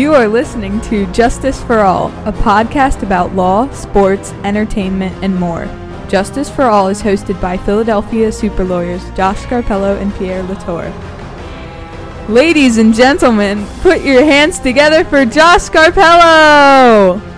You are listening to Justice for All, a podcast about law, sports, entertainment, and more. Justice for All is hosted by Philadelphia super lawyers Josh Scarpello and Pierre Latour. Ladies and gentlemen, put your hands together for Josh Scarpello!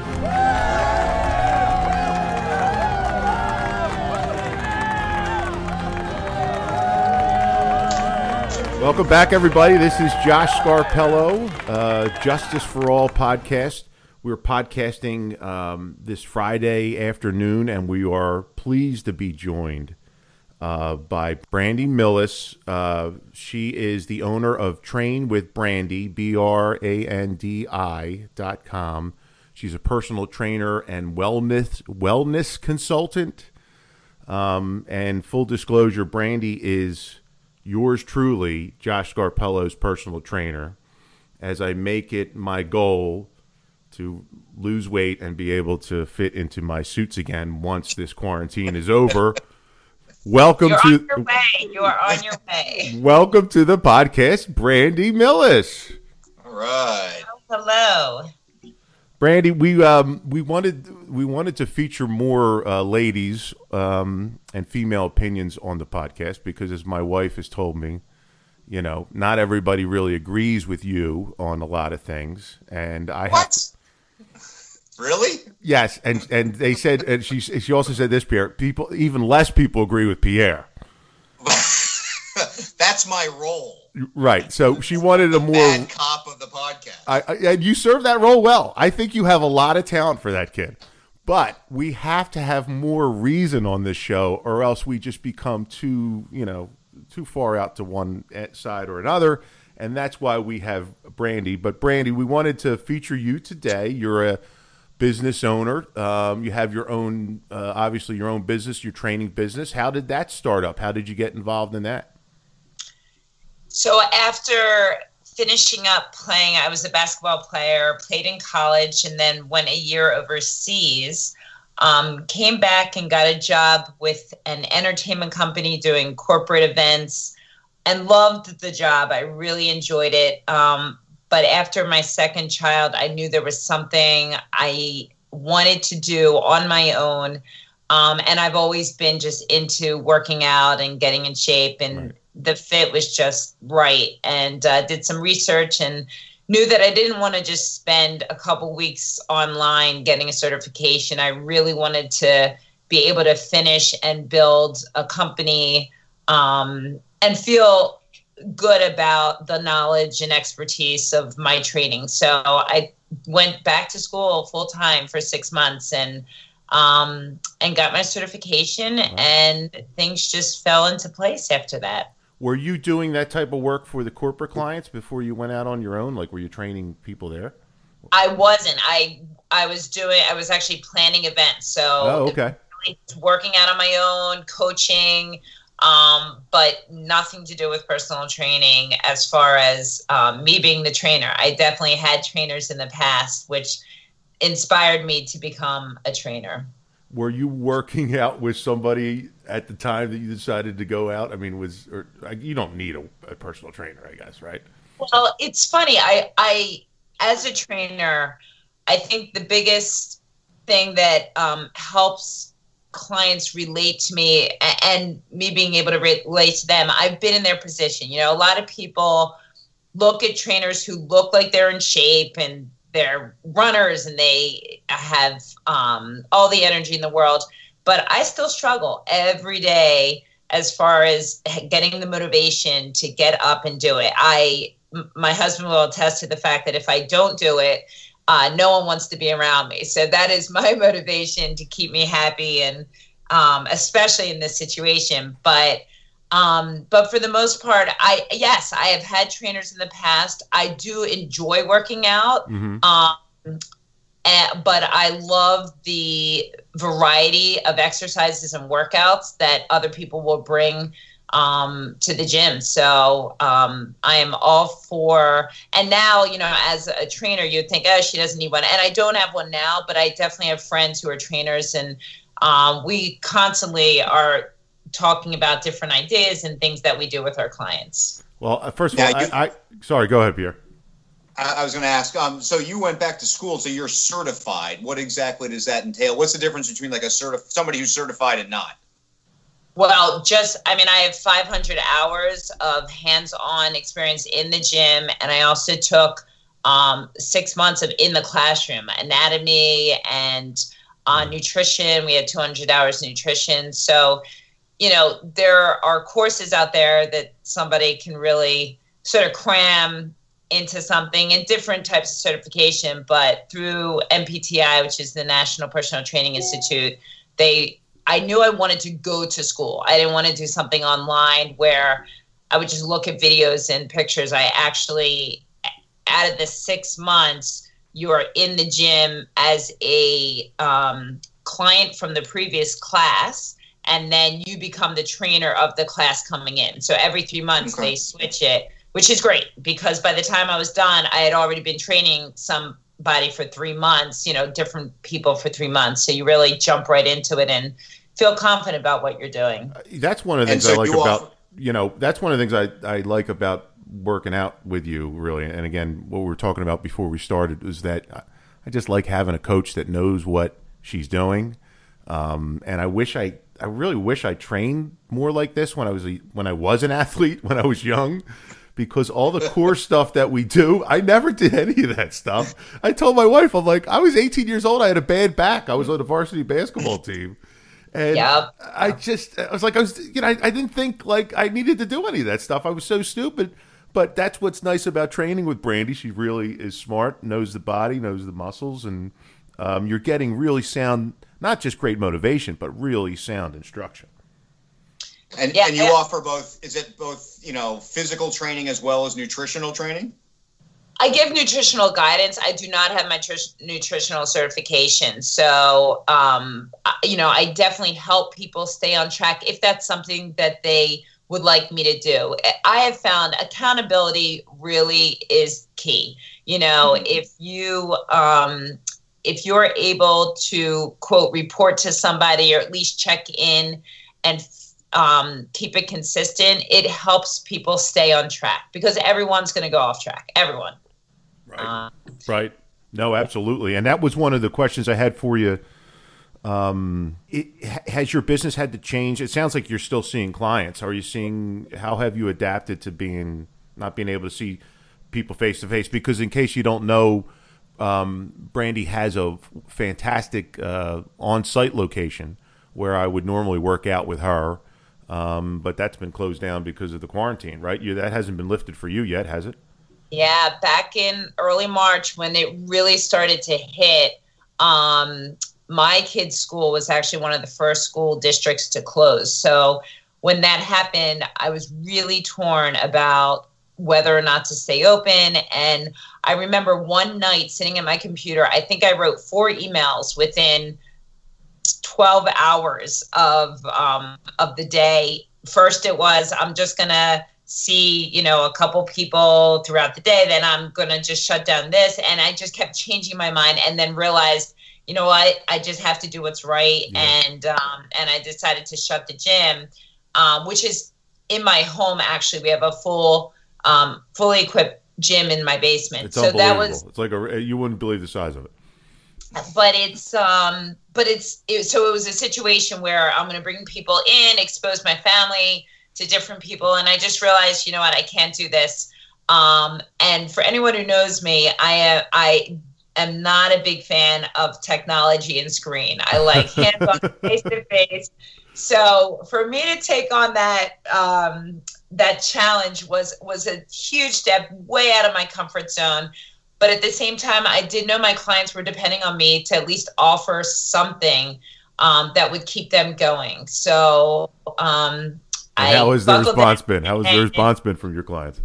Welcome back, everybody. This is Josh Scarpello, uh, Justice for All podcast. We're podcasting um, this Friday afternoon, and we are pleased to be joined uh, by Brandi Millis. Uh, she is the owner of Train with Brandi, B R A N D I dot com. She's a personal trainer and wellness wellness consultant. Um, and full disclosure, Brandi is yours truly, Josh Scarpello's personal trainer, as I make it my goal to lose weight and be able to fit into my suits again once this quarantine is over. Welcome You're to on your way. You are on your way. welcome to the podcast, Brandi Millis. All right. Hello. Brandi, we um, we wanted we wanted to feature more uh, ladies um, and female opinions on the podcast because, as my wife has told me, you know, not everybody really agrees with you on a lot of things, and I have What? Really? yes, and and they said, and she she also said this, Pierre. People, even less people agree with Pierre. That's my role. Right. So she wanted a more. Bad cop of the podcast. I, I, and you serve that role well. I think you have a lot of talent for that kid. But we have to have more reason on this show, or else we just become too, you know, too far out to one side or another. And that's why we have Brandi. But Brandi, we wanted to feature you today. You're a business owner. Um, you have your own, uh, obviously, your own business, your training business. How did that start up? How did you get involved in that? So after finishing up playing, I was a basketball player, played in college, and then went a year overseas. Um, came back and got a job with an entertainment company doing corporate events and loved the job. I really enjoyed it. Um, but after my second child, I knew there was something I wanted to do on my own. Um, and I've always been just into working out and getting in shape, and Right. The fit was just right. And uh, did some research and knew that I didn't want to just spend a couple weeks online getting a certification. I really wanted to be able to finish and build a company um, and feel good about the knowledge and expertise of my training. So I went back to school full time for six months and um, and got my certification, and things just fell into place after that. Were you doing that type of work for the corporate clients before you went out on your own? Like, were you training people there? I wasn't. I I was doing. I was actually planning events. So Oh, okay. really working out on my own, coaching, um, but nothing to do with personal training as far as um, me being the trainer. I definitely had trainers in the past, which inspired me to become a trainer. Were you working out with somebody at the time that you decided to go out? I mean, was or you don't need a, a personal trainer, I guess, right? Well, it's funny. I, I, as a trainer, I think the biggest thing that um, helps clients relate to me and me being able to relate to them, I've been in their position. You know, a lot of people look at trainers who look like they're in shape and they're runners and they have um, all the energy in the world, but I still struggle every day as far as getting the motivation to get up and do it. I my husband will attest to the fact that if I don't do it, uh, no one wants to be around me. So that is my motivation to keep me happy, and um, especially in this situation. But um, but for the most part, I yes, I have had trainers in the past. I do enjoy working out. Mm-hmm. Um, and, but I love the variety of exercises and workouts that other people will bring um, to the gym. So um, I am all for. And now, you know, as a trainer, you'd think, oh, she doesn't need one. And I don't have one now, but I definitely have friends who are trainers, and um, we constantly are talking about different ideas and things that we do with our clients. Well, uh, first of Now all, you- I, I sorry. Go ahead, Pierre. I, was going to ask. Um, so you went back to school, so you're certified. What exactly does that entail? What's the difference between like a certif- somebody who's certified and not? Well, just, I mean, I have 500 hours of hands on experience in the gym, and I also took um, six months of in the classroom anatomy and uh, nutrition. We had 200 hours of nutrition. So, you know, there are courses out there that somebody can really sort of cram into something and different types of certification. But through NPTI, which is the National Personal Training Institute, they I knew I wanted to go to school. I didn't want to do something online where I would just look at videos and pictures. I actually, out of the six months, you are in the gym as a um, client from the previous class, and then you become the trainer of the class coming in. So every three months Okay. they switch it, which is great because by the time I was done, I had already been training somebody for three months, you know, different people for three months. So you really jump right into it and feel confident about what you're doing. That's one of the things so I like you about offer- you know. That's one of the things I I like about working out with you, really. And again, what we were talking about before we started was that I- I just like having a coach that knows what she's doing. Um, and I wish I I really wish I trained more like this when I was a, when I was an athlete when I was young. Because all the core stuff that we do, I never did any of that stuff. I told my wife, I'm like, I was 18 years old. I had a bad back. I was on the varsity basketball team. And Yep. I just, I was like, I was, you know, I, I didn't think like I needed to do any of that stuff. I was so stupid. But that's what's nice about training with Brandi. She really is smart, knows the body, knows the muscles, and um, you're getting really sound, not just great motivation, but really sound instruction. And, Yeah, and you yeah. offer both. Is it both you know physical training as well as nutritional training? I give nutritional guidance. I do not have my tr- nutritional certification. So, um, I- you know, I definitely help people stay on track if that's something that they would like me to do. I have found accountability really is key. You know, if you, um, if you're able to quote report to somebody or at least check in and um, keep it consistent, it helps people stay on track because everyone's going to go off track. Everyone. Right. right. No, absolutely. And that was one of the questions I had for you. Um, it, has your business had to change? It sounds like you're still seeing clients. Are you seeing how have you adapted to being not being able to see people face to face? Because in case you don't know, um, Brandi has a fantastic uh, on-site location where I would normally work out with her, um, but that's been closed down because of the quarantine. Right? You that hasn't been lifted for you yet, has it? Yeah, back in early March when it really started to hit, um, my kid's school was actually one of the first school districts to close. So when that happened, I was really torn about whether or not to stay open. And I remember one night sitting at my computer, I think I wrote four emails within 12 hours of um, of the day. First, it was I'm just gonna see you know a couple people throughout the day. Then I'm gonna just shut down this, and I just kept changing my mind, and then realized you know what I just have to do what's right, Yeah. and um, and I decided to shut the gym, um, which is in my home. Actually, we have a full um, fully equipped gym in my basement. It's so that was it's like a you wouldn't believe the size of it. But it's um but it's it, so it was a situation where i'm going to bring people in expose my family to different people and i just realized you know what i can't do this. Um and for anyone who knows me i uh, i am not a big fan of technology and screen. I like hands on face to face so for me to take on that um that challenge was was a huge step way out of my comfort zone but at the same time i did know my clients were depending on me to at least offer something um, that would keep them going so um, I how has the response been? How has the response been from your clients?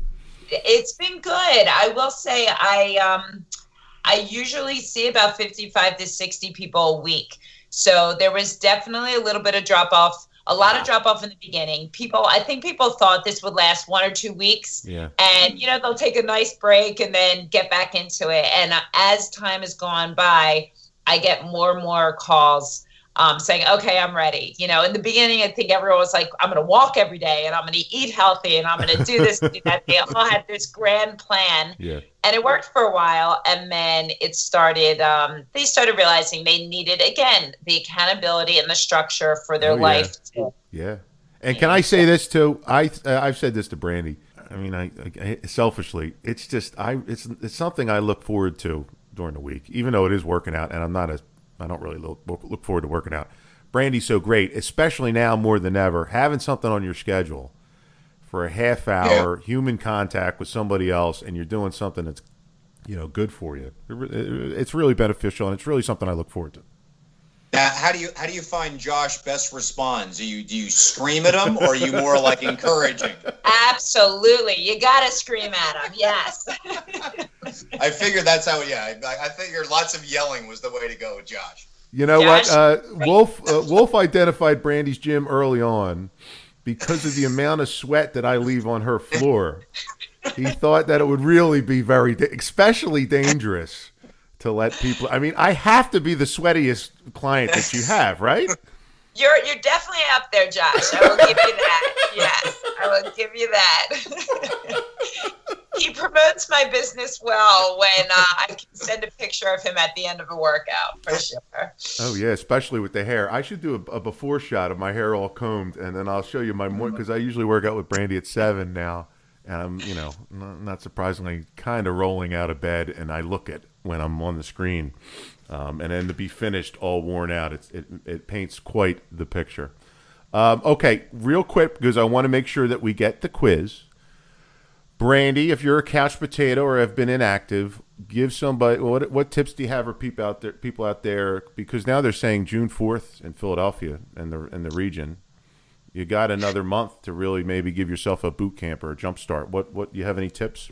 it's been good i will say i um i usually see about 55 to 60 people a week so there was definitely a little bit of drop off a lot of drop off in the beginning people i think people thought this would last one or two weeks Yeah. and you know they'll take a nice break and then get back into it and as time has gone by i get more and more calls um, saying, okay, I'm ready. You know, in the beginning, I think everyone was like, I'm going to walk every day and I'm going to eat healthy and I'm going to do this and do that. They all had this grand plan. Yeah. And it worked for a while. And then it started, um, they started realizing they needed, again, the accountability and the structure for their Oh, yeah. life. to- Yeah. And can I say this too? I uh, I've said this to Brandi. I mean, I, I selfishly, it's just I it's it's something I look forward to during the week, even though it is working out, and I'm not a I don't really look look forward to working out. Brandi's so great, especially now more than ever, having something on your schedule for a half hour human contact with somebody else, and you're doing something that's you know good for you. It re- it- It's really beneficial, and it's really something I look forward to. Now, how do you how do you find Josh best responds? Do you do you scream at him, or are you more like encouraging? Absolutely. You got to scream at them. Yes. I figured that's how. Yeah, I, I figured lots of yelling was the way to go with Josh. You know what? Uh, Wolf uh, Wolf identified Brandi's gym early on because of the amount of sweat that I leave on her floor. He thought that it would really be very, especially dangerous to let people. I mean, I have to be the sweatiest client that you have, right? You're you're definitely up there, Josh. I will give you that. Yes, I will give you that. he promotes my business well when uh, I can send a picture of him at the end of a workout for sure. Oh yeah, especially with the hair. I should do a, a before shot of my hair all combed, and then I'll show you my morning because I usually work out with Brandi at seven now, and I'm you know not, not surprisingly kind of rolling out of bed, and I look at when I'm on the screen, um, and then to be finished all worn out, it it paints quite the picture. Um, okay, real quick because I want to make sure that we get the quiz. Brandi, if you're a couch potato or have been inactive, give somebody what what tips do you have for people out there people out there because now they're saying June 4th in Philadelphia and the in the region. You got another month to really maybe give yourself a boot camp or a jump start. What what you have any tips?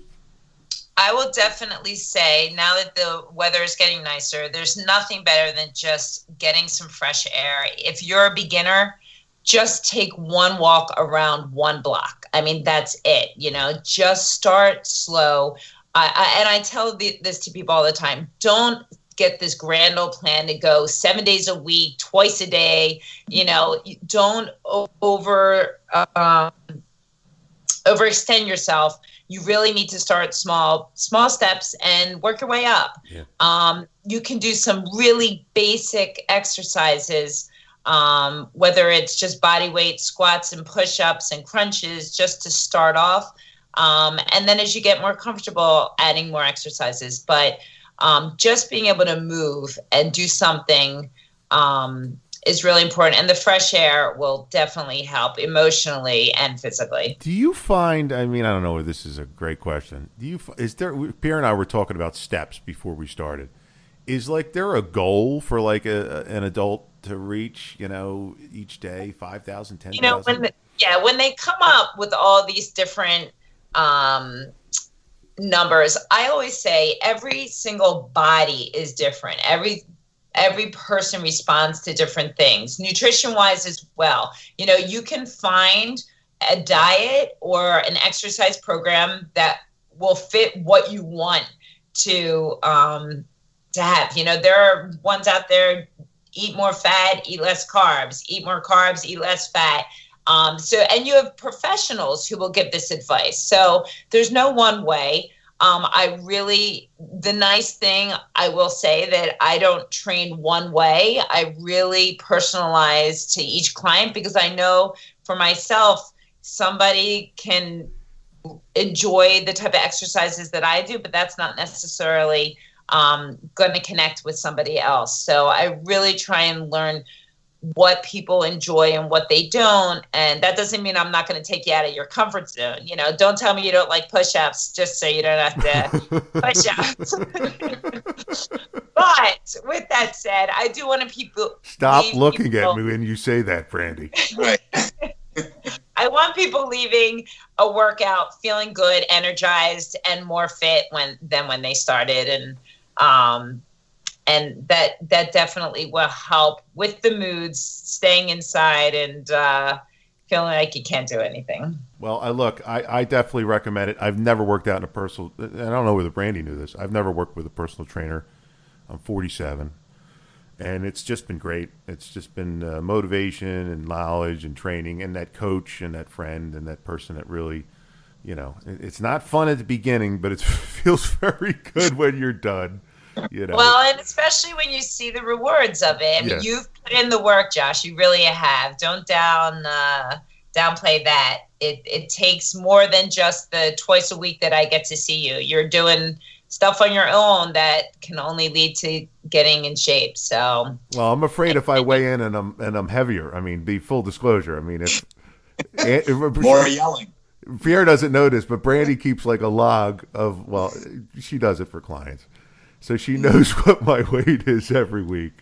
I will definitely say now that the weather is getting nicer, there's nothing better than just getting some fresh air. If you're a beginner, just take one walk around one block. I mean, that's it. You know, just start slow. I, I, and I tell the, this to people all the time don't get this grand old plan to go seven days a week, twice a day. You know, don't over um, overextend yourself. You really need to start small, small steps, and work your way up. Yeah. Um, you can do some really basic exercises um, whether it's just body weight squats and push-ups and crunches just to start off um, and then as you get more comfortable adding more exercises but um, just being able to move and do something um, is really important and the fresh air will definitely help emotionally and physically Do you find? I mean, I don't know if this is a great question. Do you? Is there? Pierre and I were talking about steps before we started. Is like there a goal for like a, an adult to reach? You know, each day five thousand, ten you know when the, yeah when they come up with all these different um, numbers i always say every single body is different every every person responds to different things nutrition wise as well you know you can find a diet or an exercise program that will fit what you want to um, to have you know there are ones out there eat more fat, eat less carbs, eat more carbs, eat less fat. Um, so, and you have professionals who will give this advice. So, there's no one way. Um, I really, the nice thing I will say that I don't train one way. I really personalize to each client because I know for myself, somebody can enjoy the type of exercises that I do, but that's not necessarily um, going to connect with somebody else. So I really try and learn what people enjoy and what they don't. And that doesn't mean I'm not going to take you out of your comfort zone. You know, don't tell me you don't like push ups just so you don't have to push ups. but with that said, I do want to people Stop looking people- at me when you say that, Brandi. Right. I want people leaving a workout feeling good, energized, and more fit when than when they started, and um, and that that definitely will help with the moods, staying inside, and uh, feeling like you can't do anything. Well, I look, I, I definitely recommend it. I've never worked out in a personal. I don't know whether Brandi knew this. I've never worked with a personal trainer. I'm 47, and it's just been great. It's just been uh, motivation and knowledge and training, and that coach and that friend and that person that really, you know, it, it's not fun at the beginning, but it feels very good when you're done. You know. Well, and especially when you see the rewards of it. I mean, Yes. you've put in the work, Josh. You really have. Don't down uh, downplay that. It it takes more than just the twice a week that I get to see you. You're doing stuff on your own that can only lead to getting in shape. So Well, I'm afraid if I weigh in and I'm and I'm heavier. I mean, be full disclosure. I mean, if, if More yelling. Pierre doesn't notice, but Brandi keeps like a log of well, she does it for clients, so she knows what my weight is every week.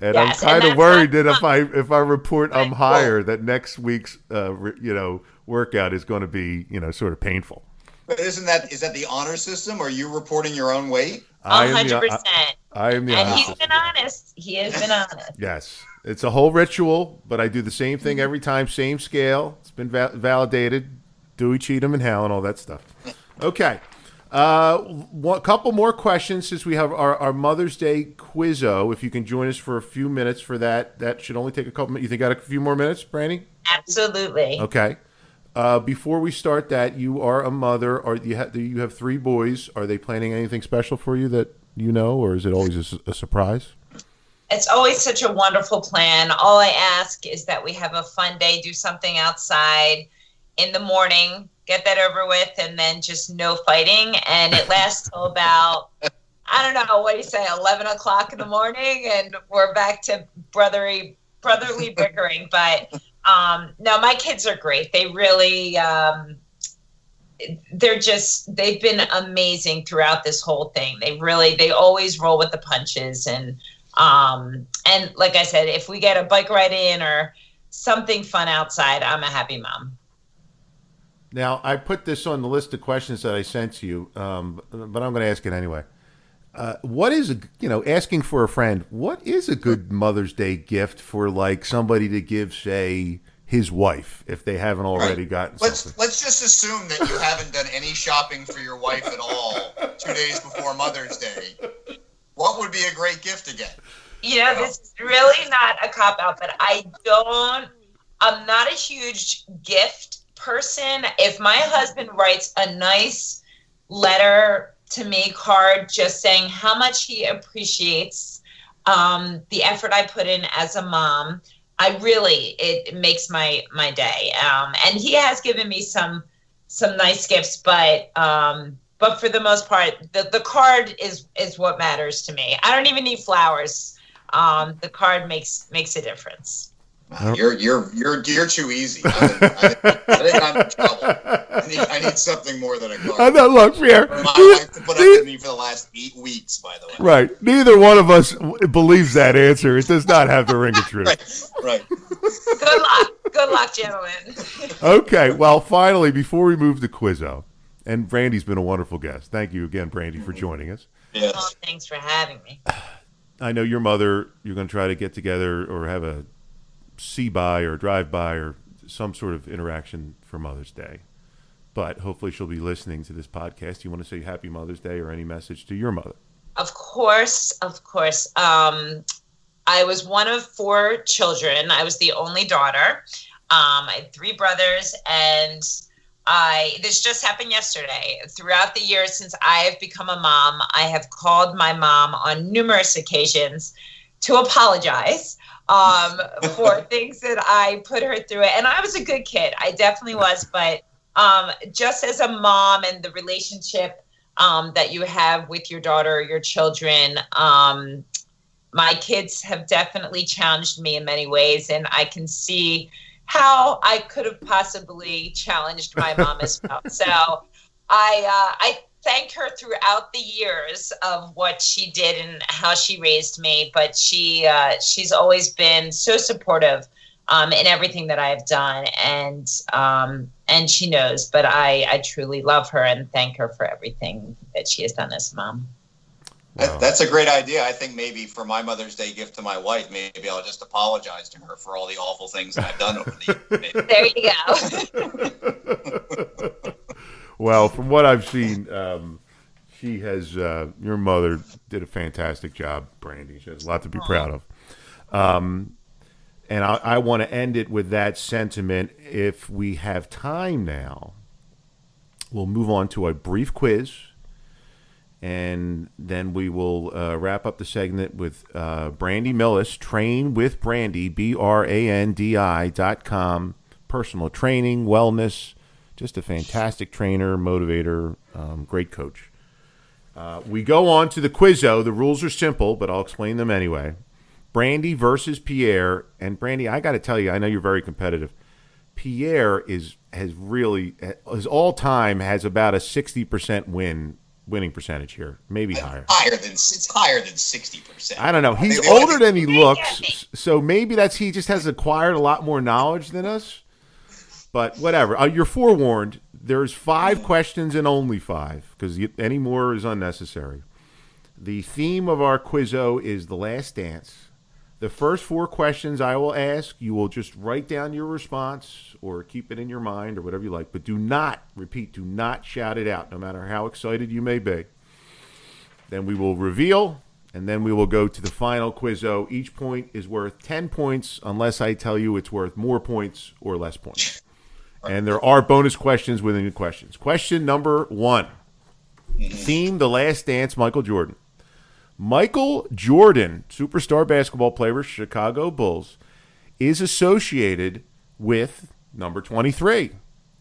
And Yes, I'm kind of worried that if I if I report I'm Right. higher, that next week's uh, re- you know workout is going to be you know sort of painful. But isn't that is that the honor system? Are you reporting your own weight? I a am hundred the, I, percent. I am the And honest he's system. been honest. He has been honest. Yes, it's a whole ritual, but I do the same thing every time, same scale. It's been va- validated. Dewey, Cheatham, and Hal, and all that stuff. Okay, uh, one couple more questions since we have our, our Mother's Day quizzo. If you can join us for a few minutes for that, that should only take a couple. minutes. You think got a few more minutes, Brandi? Absolutely. Okay. Uh, before we start that, you are a mother. Are you have you have three boys? Are they planning anything special for you that you know, or is it always a a surprise? It's always such a wonderful plan. All I ask is that we have a fun day, do something outside in the morning, get that over with, and then just no fighting. And it lasts till about, I don't know, what do you say, 11 o'clock in the morning, and we're back to brotherly, brotherly bickering. But um, no, my kids are great. They really, um, they're just they've been amazing throughout this whole thing they really they always roll with the punches and um and like i said if we get a bike ride in or something fun outside i'm a happy mom Now, I put this on the list of questions that I sent to you, um, but I'm going to ask it anyway. Uh, what is a you know asking for a friend? What is a good Mother's Day gift for like somebody to give, say, his wife if they haven't already Right. gotten Let's something? let's just assume that you haven't done any shopping for your wife at all two days before Mother's Day. What would be a great gift to get? you know this is really not a cop out but i don't i'm not a huge gift person if my husband writes a nice letter to me card just saying how much he appreciates um, the effort i put in as a mom i really it, makes my my day. Um, and he has given me some some nice gifts but um, but for the most part the, the card is is what matters to me. I don't even need flowers. Um, the card makes makes a difference. You're you're you're you're too easy. I I I think I'm in trouble. I need, I need something more than a I card. know. Look, Pierre. For my wife to put up with me for the last eight weeks, by the way. Right. Neither one of us believes that answer. It does not have the ring of truth. Right, right. Good luck, good luck, gentlemen. Okay. Well, finally, before we move to Quizzo, and Brandi's been a wonderful guest. Thank you again, Brandi, for joining us. oh, Yes. thanks for having me. I know your mother. You're going to try to get together or have a see by or drive by or some sort of interaction for Mother's Day. But hopefully, she'll be listening to this podcast. You want to say Happy Mother's Day or any message to your mother? Of course, of course. Um, I was one of four children. I was the only daughter. Um, I had three brothers, and I this just happened yesterday. Throughout the years since I have become a mom, I have called my mom on numerous occasions to apologize um, for things that I put her through. It. And I was a good kid. I definitely was, but um, just as a mom and the relationship um, that you have with your daughter your children. Um, my kids have definitely challenged me in many ways, and I can see how I could have possibly challenged my mom as well. So I uh, I thank her throughout the years of what she did and how she raised me. But she uh, she's always been so supportive um, in everything that I've done, and um, and she knows. But I I truly love her and thank her for everything that she has done as a mom. Wow. That's a great idea. I think maybe for my Mother's Day gift to my wife, maybe I'll just apologize to her for all the awful things that I've done over the years. Maybe. There you go. well, from what I've seen, um, she has. Uh, your mother did a fantastic job, Brandi. She has a lot to be proud of. Um, and I, I want to end it with that sentiment. If we have time now, we'll move on to a brief quiz, and then we will uh, wrap up the segment with uh, Brandi Millis, Train with Brandi, B R A N D I dot com, personal training, wellness, just a fantastic trainer, motivator, um, great coach. Uh, we go on to the quizzo. The rules are simple, but I'll explain them anyway. Brandi versus Pierre, and Brandi, I got to tell you, I know you're very competitive. Pierre is has really his all time has about a sixty percent win winning percentage here, maybe higher. Higher than it's higher than sixty percent. I don't know. He's older than he looks, so maybe that's he just has acquired a lot more knowledge than us. But whatever. Uh, you're forewarned. There's five questions and only five because any more is unnecessary. The theme of our quizzo is the last dance. The first four questions I will ask, you will just write down your response or keep it in your mind or whatever you like. But do not, repeat, do not shout it out, no matter how excited you may be. Then we will reveal, and then we will go to the final quizzo. Each point is worth 10 points unless I tell you it's worth more points or less points. And there are bonus questions within the questions. Question number one mm-hmm. Theme The Last Dance, Michael Jordan. Michael Jordan, superstar basketball player, Chicago Bulls, is associated with number 23.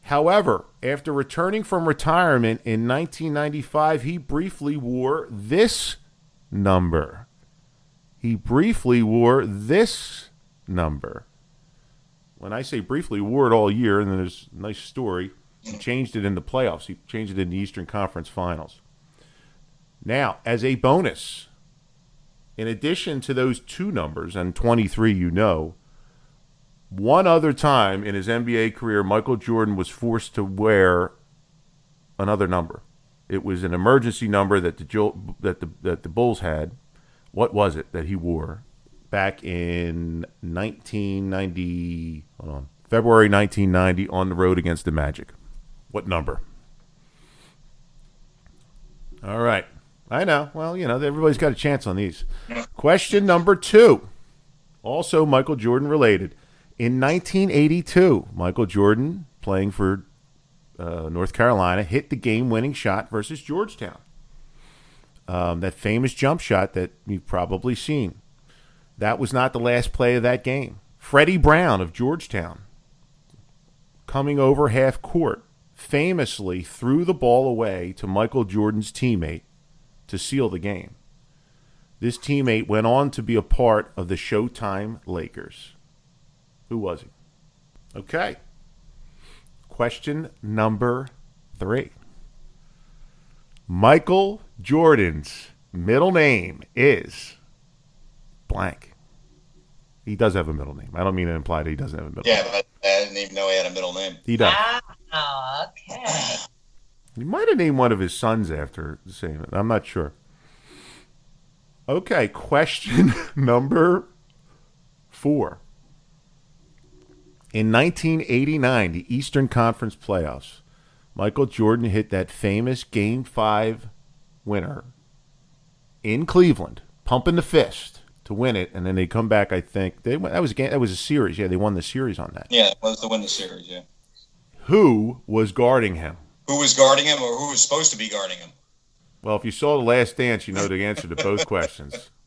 However, after returning from retirement in 1995, he briefly wore this number. He briefly wore this number. When I say briefly, wore it all year, and then there's a nice story. He changed it in the playoffs. He changed it in the Eastern Conference Finals. Now, as a bonus, in addition to those two numbers and 23, you know, one other time in his NBA career, Michael Jordan was forced to wear another number. It was an emergency number that the that the that the Bulls had. What was it that he wore back in 1990? Hold on, February 1990 on the road against the Magic. What number? All right. I know. Well, you know, everybody's got a chance on these. Question number two, also Michael Jordan related. In 1982, Michael Jordan, playing for uh, North Carolina, hit the game winning shot versus Georgetown. Um, that famous jump shot that you've probably seen. That was not the last play of that game. Freddie Brown of Georgetown, coming over half court, famously threw the ball away to Michael Jordan's teammate to seal the game. This teammate went on to be a part of the Showtime Lakers. Who was he? Okay. Question number three. Michael Jordan's middle name is blank. He does have a middle name. I don't mean to imply that he doesn't have a middle Yeah, name. but I didn't even know he had a middle name. He does. Wow. Okay. He might have named one of his sons after the same. I'm not sure. Okay, question number four. In 1989, the Eastern Conference playoffs, Michael Jordan hit that famous Game 5 winner in Cleveland, pumping the fist to win it, and then they come back, I think. They, that, was a game, that was a series. Yeah, they won the series on that. Yeah, it was to win the series. Yeah. Who was guarding him? Who was guarding him, or who was supposed to be guarding him? Well, if you saw The Last Dance, you know the answer to both questions.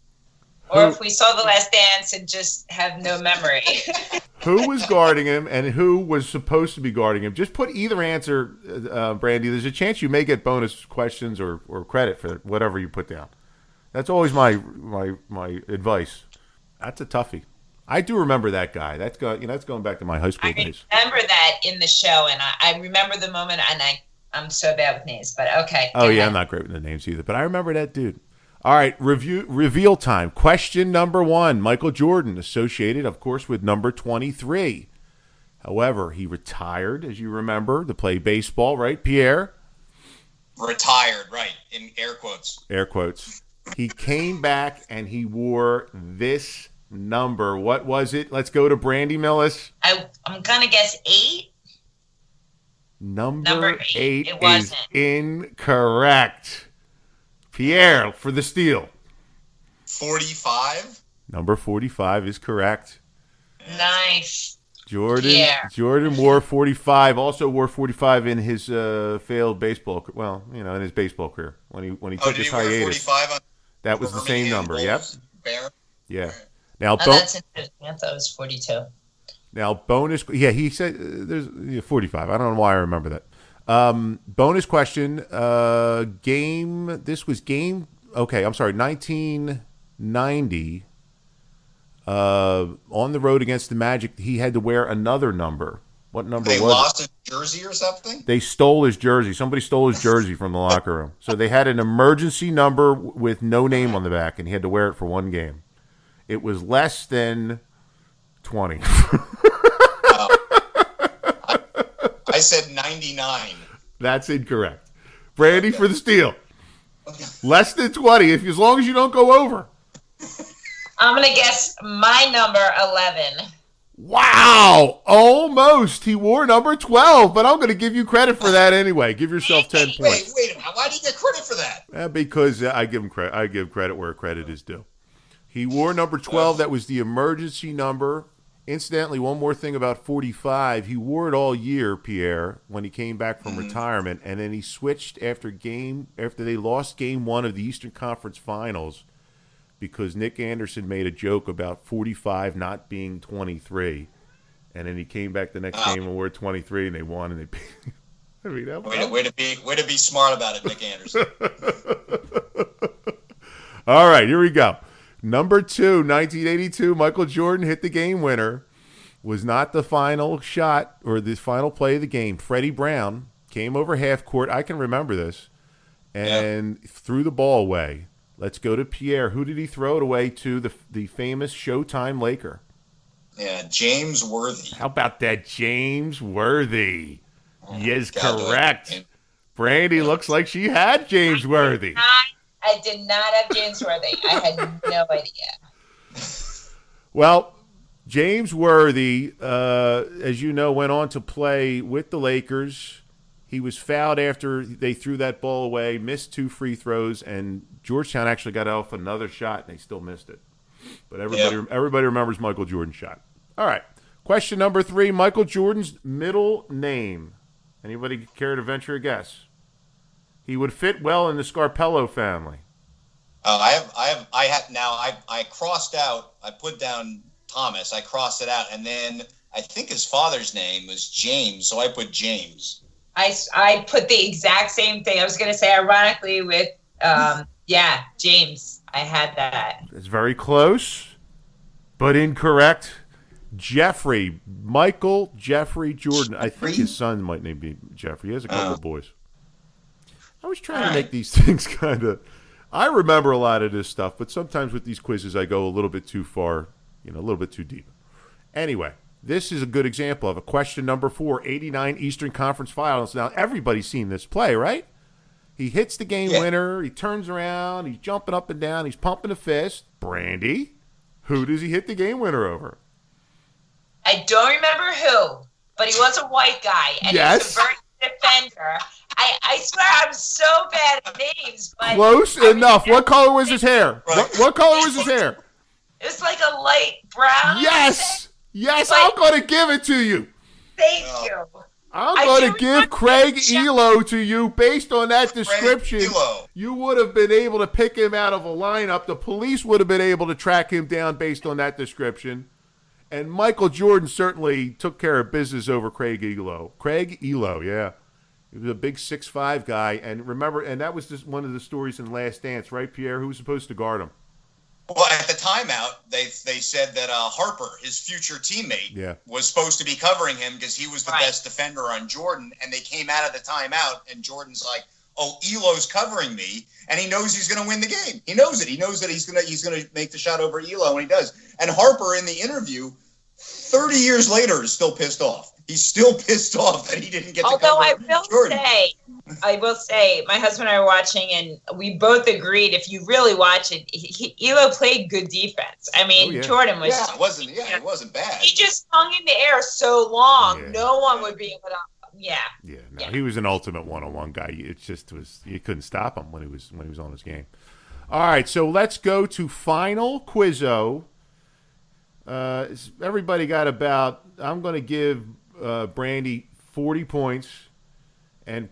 Or Who- if we saw the last dance and just have no memory. who was guarding him and who was supposed to be guarding him. Just put either answer, uh, Brandi. There's a chance you may get bonus questions or, or credit for whatever you put down. That's always my my my advice. That's a toughie. I do remember that guy. That's go, you know that's going back to my high school I days. I remember that in the show, and I, I remember the moment, and I I'm so bad with names, but okay. Oh yeah, ahead. I'm not great with the names either, but I remember that dude. All right, review reveal time. Question number one: Michael Jordan, associated, of course, with number 23. However, he retired, as you remember, to play baseball. Right, Pierre? Retired, right? In air quotes. Air quotes. He came back and he wore this number. What was it? Let's go to Brandi Millis. I I'm gonna guess eight. Number, Number eight. eight It is wasn't. incorrect. Pierre for the steal. 45. Number 45 is correct. Nice. Jordan Pierre. Jordan wore 45. Also wore 45 in his uh, failed baseball. Well, you know, in his baseball career when he when he Oh, took did his he wear hiatus. 45 on That was the same number. Yep. Yeah. Now, Oh, bo- that's interesting. I thought it was 42. now bonus. Yeah, he said uh, there's yeah, 45. I don't know why I remember that. Um, bonus question. Uh, game. This was game. Okay, I'm sorry. 1990. Uh, on the road against the Magic, he had to wear another number. What number They was it? lost his jersey or something? They stole his jersey. Somebody stole his jersey from the locker room. So they had an emergency number with no name on the back, and he had to wear it for one game. It was less than 20. I said 99. That's incorrect. Brandi for the steal. Less than 20, if as long as you don't go over. I'm going to guess my number 11. Wow! Almost. He wore number 12, but I'm going to give you credit for that anyway. Give yourself 10 Wait, points. wait wait a minute. Why do you get credit for that? Eh, because uh, I give him credit. I give credit where credit is due. He wore number twelve. That was the emergency number. Incidentally, one more thing about forty-five. He wore it all year, Pierre, when he came back from retirement, and then he switched after game after they lost game one of the Eastern Conference Finals because Nick Anderson made a joke about forty-five not being twenty-three, and then he came back the next Oh. game and wore twenty-three, and they won, and they. I mean, that, Way to, way to be way to be smart about it, Nick Anderson. All right, here we go. Number two, 1982, Michael Jordan hit the game winner. Was not the final shot or the final play of the game. Freddie Brown came over half court. I can remember this. And threw the ball away. Let's go to Pierre. Who did he throw it away to? The, the famous Showtime Laker. Yeah, James Worthy. How about that, James Worthy? Yes, God, correct. Brandi looks like she had James Worthy. I, I did not have James Worthy. I had no idea. Well, James Worthy, uh, as you know, went on to play with the Lakers. He was fouled after they threw that ball away, missed two free throws, and Georgetown actually got off another shot, and they still missed it. But everybody, Yeah. everybody remembers Michael Jordan's shot. All right. Question number three: Michael Jordan's middle name. Anybody care to venture a guess? He would fit well in the Scarpello family. Oh, I have, I have, I have now. I, I crossed out. I put down Thomas. I crossed it out, and then I think his father's name was James, so I put James. I, I put the exact same thing. I was going to say, ironically, with, um, yeah, James. I had that. It's very close, but incorrect. Jeffrey, Michael Jeffrey Jordan. I think his son might name be Jeffrey. He has a couple Oh. of boys. I was trying to Alright. make these things kind of. I remember a lot of this stuff, but sometimes with these quizzes, I go a little bit too far, you know, a little bit too deep. Anyway, this is a good example of a question number four 89 Eastern Conference Finals. Now, everybody's seen this play, right? He hits the game Yeah. winner. He turns around. He's jumping up and down. He's pumping a fist. Brandi, who does he hit the game winner over? I don't remember who, but he was a white guy, and Yes. he's a very defender. I, I swear I'm so bad at names, but Close I enough. What color was his hair? What, what color was his hair? It was like a light brown. Yes. Yes, I'm going to give it to you. Thank you. I'm going to give Craig that. Ehlo to you based on that description. Ehlo. You would have been able to pick him out of a lineup. The police would have been able to track him down based on that description. And Michael Jordan certainly took care of business over Craig Ehlo. Craig Ehlo, yeah. He was a big six five guy. And remember, and that was just one of the stories in Last Dance, right, Pierre? Who was supposed to guard him? Well, at the timeout, they they said that uh, Harper, his future teammate, Yeah. was supposed to be covering him because he was the Right. best defender on Jordan. And they came out of the timeout, and Jordan's like, "Oh, Ehlo's covering me," and he knows he's going to win the game. He knows it. He knows that he's gonna he's gonna make the shot over Ehlo, and he does. And Harper in the interview, thirty years later, is still pissed off. He's still pissed off that he didn't get to Although cover I will Jordan. say, I will say, my husband and I were watching, and we both agreed. If you really watch it, he, he, Ehlo played good defense. I mean, Oh, yeah. Jordan was. yeah, it wasn't. Yeah, it wasn't bad. He just hung in the air so long, Yeah. no one would be able to yeah. Yeah, no, Yeah. he was an ultimate one-on-one guy. It just was you couldn't stop him when he was when he was on his game. All right, so let's go to final quizzo. Uh, everybody got about. I'm going to give uh, Brandi 40 points, and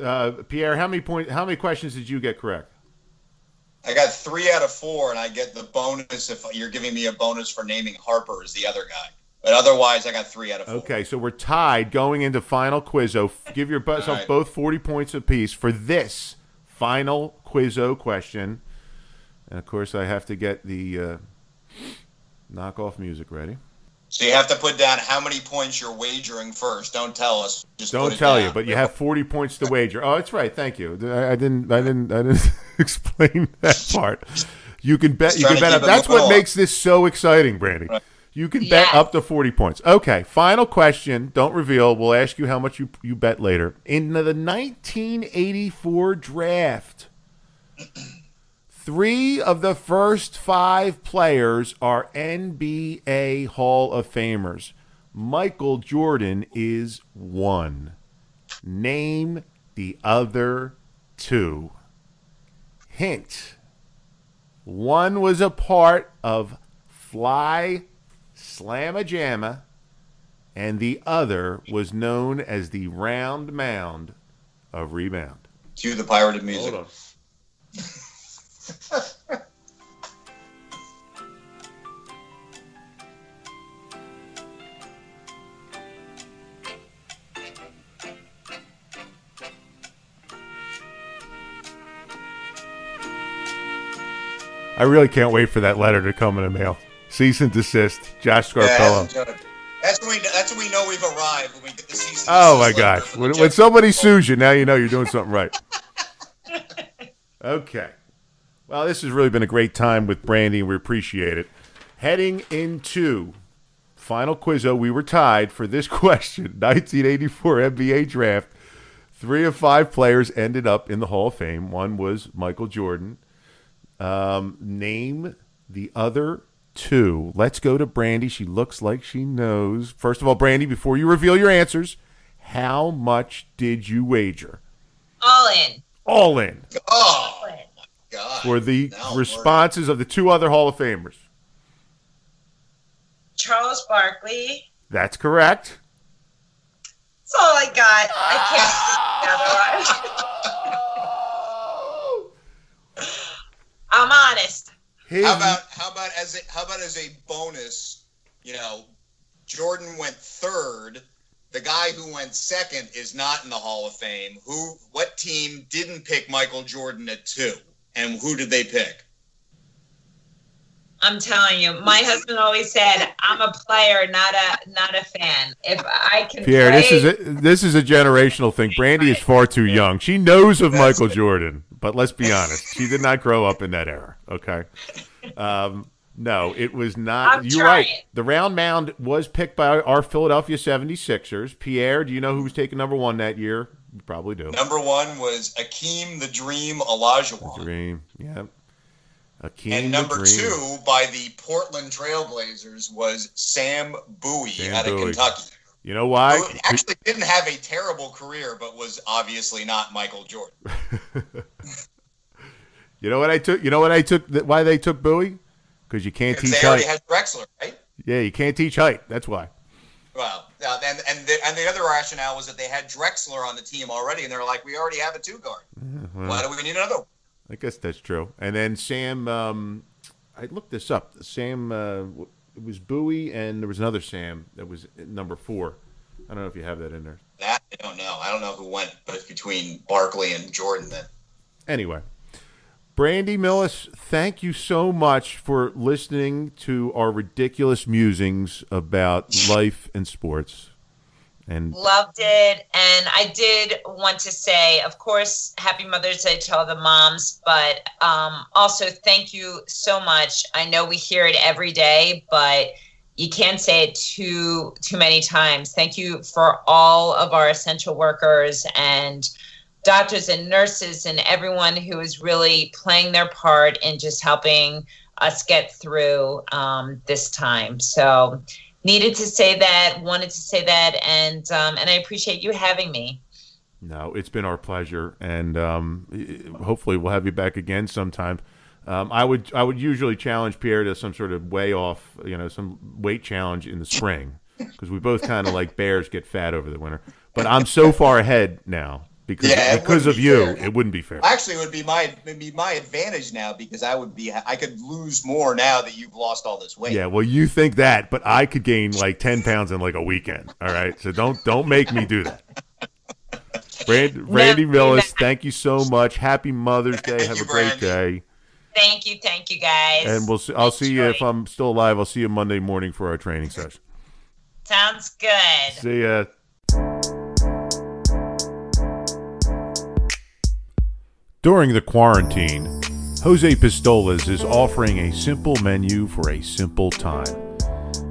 uh, Pierre, how many point? How many questions did you get correct? I got three out of four, and I get the bonus if you're giving me a bonus for naming Harper as the other guy. But otherwise, I got three out of four. Okay, so we're tied going into final quizzo. Give yourself right. both 40 points apiece for this final quizzo question. And of course, I have to get the uh, knockoff music ready. So you have to put down how many points you're wagering first. Don't tell us. Just Don't put it tell you, but you have 40 points to wager. Oh, that's right. Thank you. I, I didn't. I didn't. I didn't explain that part. You can bet. You can bet. Up. That's what makes this so exciting, Brandi. Right. You can bet up to 40 points. Okay. Final question. Don't reveal. We'll ask you how much you you bet later. In the 1984 draft, three of the first five players are NBA Hall of Famers. Michael Jordan is one. Name the other two. Hint. One was a part of Phi Slama Jama, and the other was known as the Round Mound of Rebound. Cue the pirated music. I really can't wait for that letter to come in the mail. Cease and desist, Josh Yeah, Scarpello. that's, that's when we that's when we know we've arrived when we get the season. Oh my gosh! When, when somebody sues you, now you know you're doing something right. Okay. Well, this has really been a great time with Brandi, we appreciate it. Heading into final quizzo, we were tied for this question. 1984 NBA draft. Three of five players ended up in the Hall of Fame. One was Michael Jordan. Um, name the other two. Let's go to Brandi. She looks like she knows. First of all, Brandi, before you reveal your answers, how much did you wager? All in. All in Oh All in. God! for the Now we're- responses of the two other Hall of Famers. Charles Barkley. That's correct. That's all I got. I can't think otherwise. I'm honest. His, How about how about as a, how about as a bonus? You know, Jordan went third. The guy who went second is not in the Hall of Fame. Who? What team didn't pick Michael Jordan at two? And who did they pick? I'm telling you, my husband always said, "I'm a player, not a not a fan. If I can Pierre, play, this is a, this is a generational thing. Brandi is far too young. She knows of Michael. Jordan, but let's be honest, she did not grow up in that era. Okay. Um, no, it was not. I'm you're right. The round mound was picked by our Philadelphia 76ers. Pierre, do you know who was taking number one that year? You probably do. Number one was Akeem the Dream Olajuwon. The Dream. Yep. Akeem And the number two by the Portland Trailblazers was Sam Bowie Sam out of Bowie. Kentucky. You know why? Who actually didn't have a terrible career, but was obviously not Michael Jordan. You know what I took? You know what I took? Why they took Bowie? Because you can't teach they already height. had Drexler, right? Yeah, you can't teach height. That's why. Well, uh, and and the, and the other rationale was that they had Drexler on the team already, and they're like, we already have a two guard. well. Why do we need another? one? I guess that's true. And then Sam, um, I looked this up. Sam, uh, it was Bowie, and there was another Sam that was number four. I don't know if you have that in there. That I don't know. I don't know who went, but between Barkley and Jordan, then. Anyway, Brandi Millis, thank you so much for listening to our ridiculous musings about life and sports. And loved it, and I did want to say, of course, Happy Mother's Day to all the moms, but um, also thank you so much. I know we hear it every day, but you can't say it too too many times. Thank you for all of our essential workers and doctors and nurses and everyone who is really playing their part in just helping us get through um, this time. So needed to say that, wanted to say that, and um, and I appreciate you having me. No, it's been our pleasure, and um, hopefully we'll have you back again sometime. Um, I would I would usually challenge Pierre to some sort of weigh off, you know, some weight challenge in the spring because we both kind of like bears get fat over the winter. But I'm so far ahead now because Yeah, because of be you, fair. it wouldn't be fair. Actually, it would be my it'd be my advantage now because I would be I could lose more now that you've lost all this weight. Yeah, well, you think that, but I could gain like ten pounds in like a weekend. All right, so don't don't make me do that. Brand, Randy No, Millis, no. thank you so much. Happy Mother's Day. Have you, a great Brandi. day, Thank you, thank you, guys. and we'll see, I'll see you if I'm still alive. I'll see you Monday morning for our training session. Sounds good. See ya. During the quarantine, Jose Pistolas is offering a simple menu for a simple time.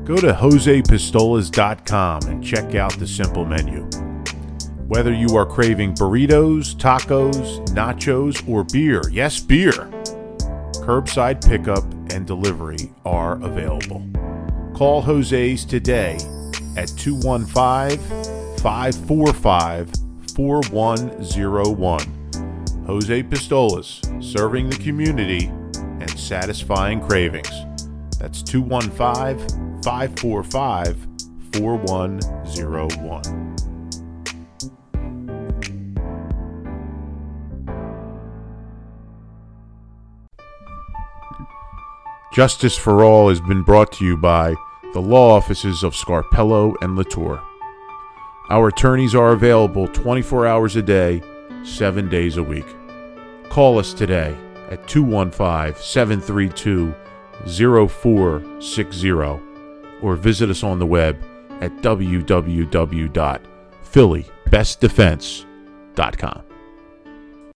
Go to josepistolas.com and check out the simple menu. Whether you are craving burritos, tacos, nachos, or beer, yes, beer, curbside pickup and delivery are available. Call Jose's today at 215 545 4101. Jose Pistolas, serving the community and satisfying cravings. That's 215 545 4101. Justice for All has been brought to you by the law offices of Scarpello and Latour. Our attorneys are available 24 hours a day, 7 days a week. Call us today at 215 732 0460 or visit us on the web at www.phillybestdefense.com.